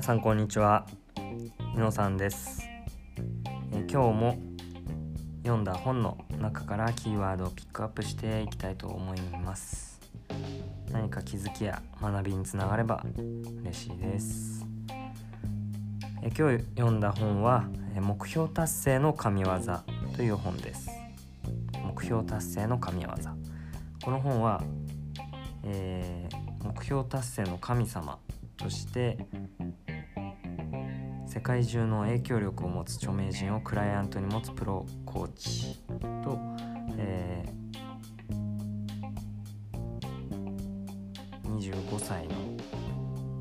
皆さんこんにちは。井野さんです。え今日も読んだ本の中からキーワードをピックアップしていきたいと思います。何か気づきや学びにつながれば嬉しいです。え今日読んだ本は目標達成の神業という本です。目標達成の神業。この本は、えー、目標達成の神様として世界中の影響力を持つ著名人をクライアントに持つプロコーチと、えー、25歳の、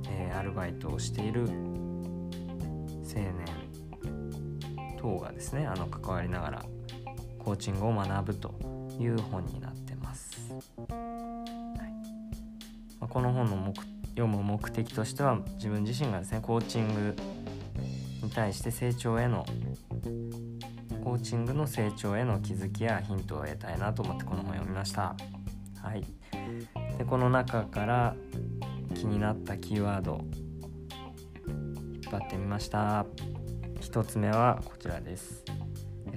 えー、アルバイトをしている青年等がですねあの関わりながらコーチングを学ぶという本になってます。はいまあ、この本の目読む目的としては自分自身がですねコーチングに対して成長へのコーチングの成長への気づきやヒントを得たいなと思ってこの本を読みました。はい、でこの中から気になったキーワード引っ張ってみました。1つ目はこちらです。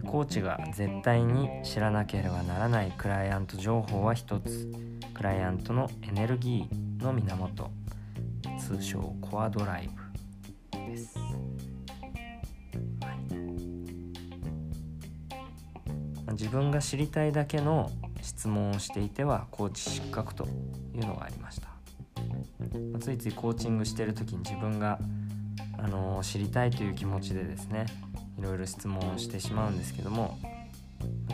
コーチが絶対に知らなければならないクライアント情報は1つ。クライアントのエネルギーの源。通称コアドライブです、自分が知りたいだけの質問をしていてはコーチ失格というのがありました。ついついコーチングしてる時に自分があの知りたいという気持ちでですねいろいろ質問をしてしまうんですけども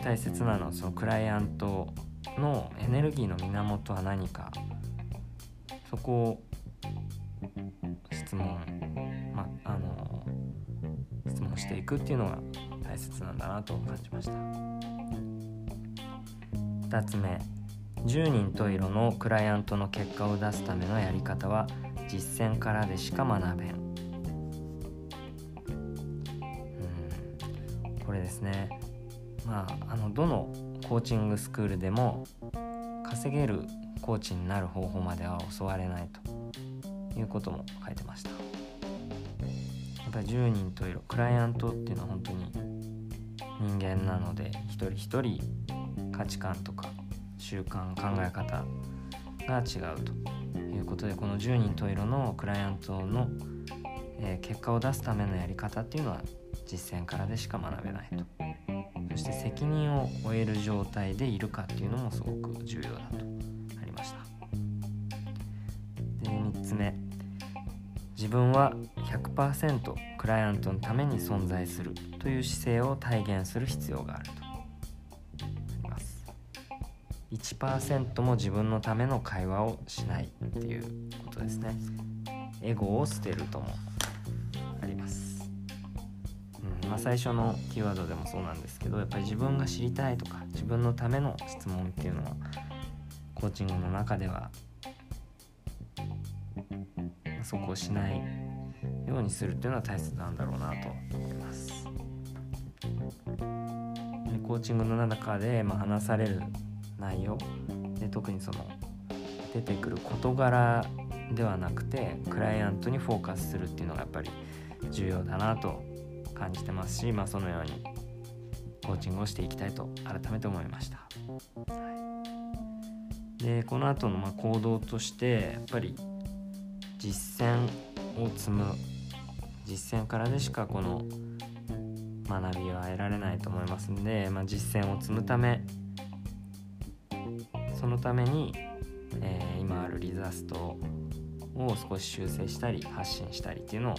大切なのはそのクライアントのエネルギーの源は何か。そこを質問、まあの質問していくっていうのが大切なんだなと感じました。2つ目。10人十色のクライアントの結果を出すためのやり方は実践からでしか学べん。うん。これですね。まああのどのコーチングスクールでも稼げるコーチになる方法までは教われないと。いうことも書いてました。やっぱ10人といるクライアントっていうのは本当に人間なので一人一人価値観とか習慣考え方が違うということでこの10人十色のクライアントの、え、結果を出すためのやり方っていうのは実践からでしか学べないと。そして責任を負える状態でいるかっていうのもすごく重要だとありました。で3つ目。自分は100%クライアントのために存在するという姿勢を体現する必要があると。1%も自分のための会話をしないっていうことですねエゴを捨てるともあります、うんまあ、最初のキーワードでもそうなんですけどやっぱり自分が知りたいとか自分のための質問っていうのはコーチングの中ではそこをしないようにするっていうのは大切なんだろうなと思います。コーチングの中で、まあ、話される内容で特にその出てくる事柄ではなくてクライアントにフォーカスするっていうのがやっぱり重要だなと感じてますし、まあ、そのようにコーチングをしていきたいと改めて思いました。でこの後のま行動としてやっぱり実践を積む実践からでしかこの学びは得られないと思いますんで、まあ、実践を積むためそのために、えー、今あるリザストを少し修正したり発信したりっていうのを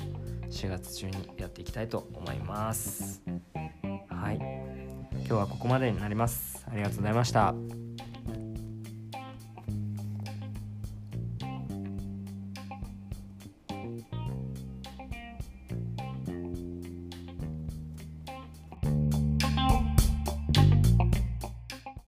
4月中にやっていきたいと思います。はい。今日はここまでになります。ありがとうございました。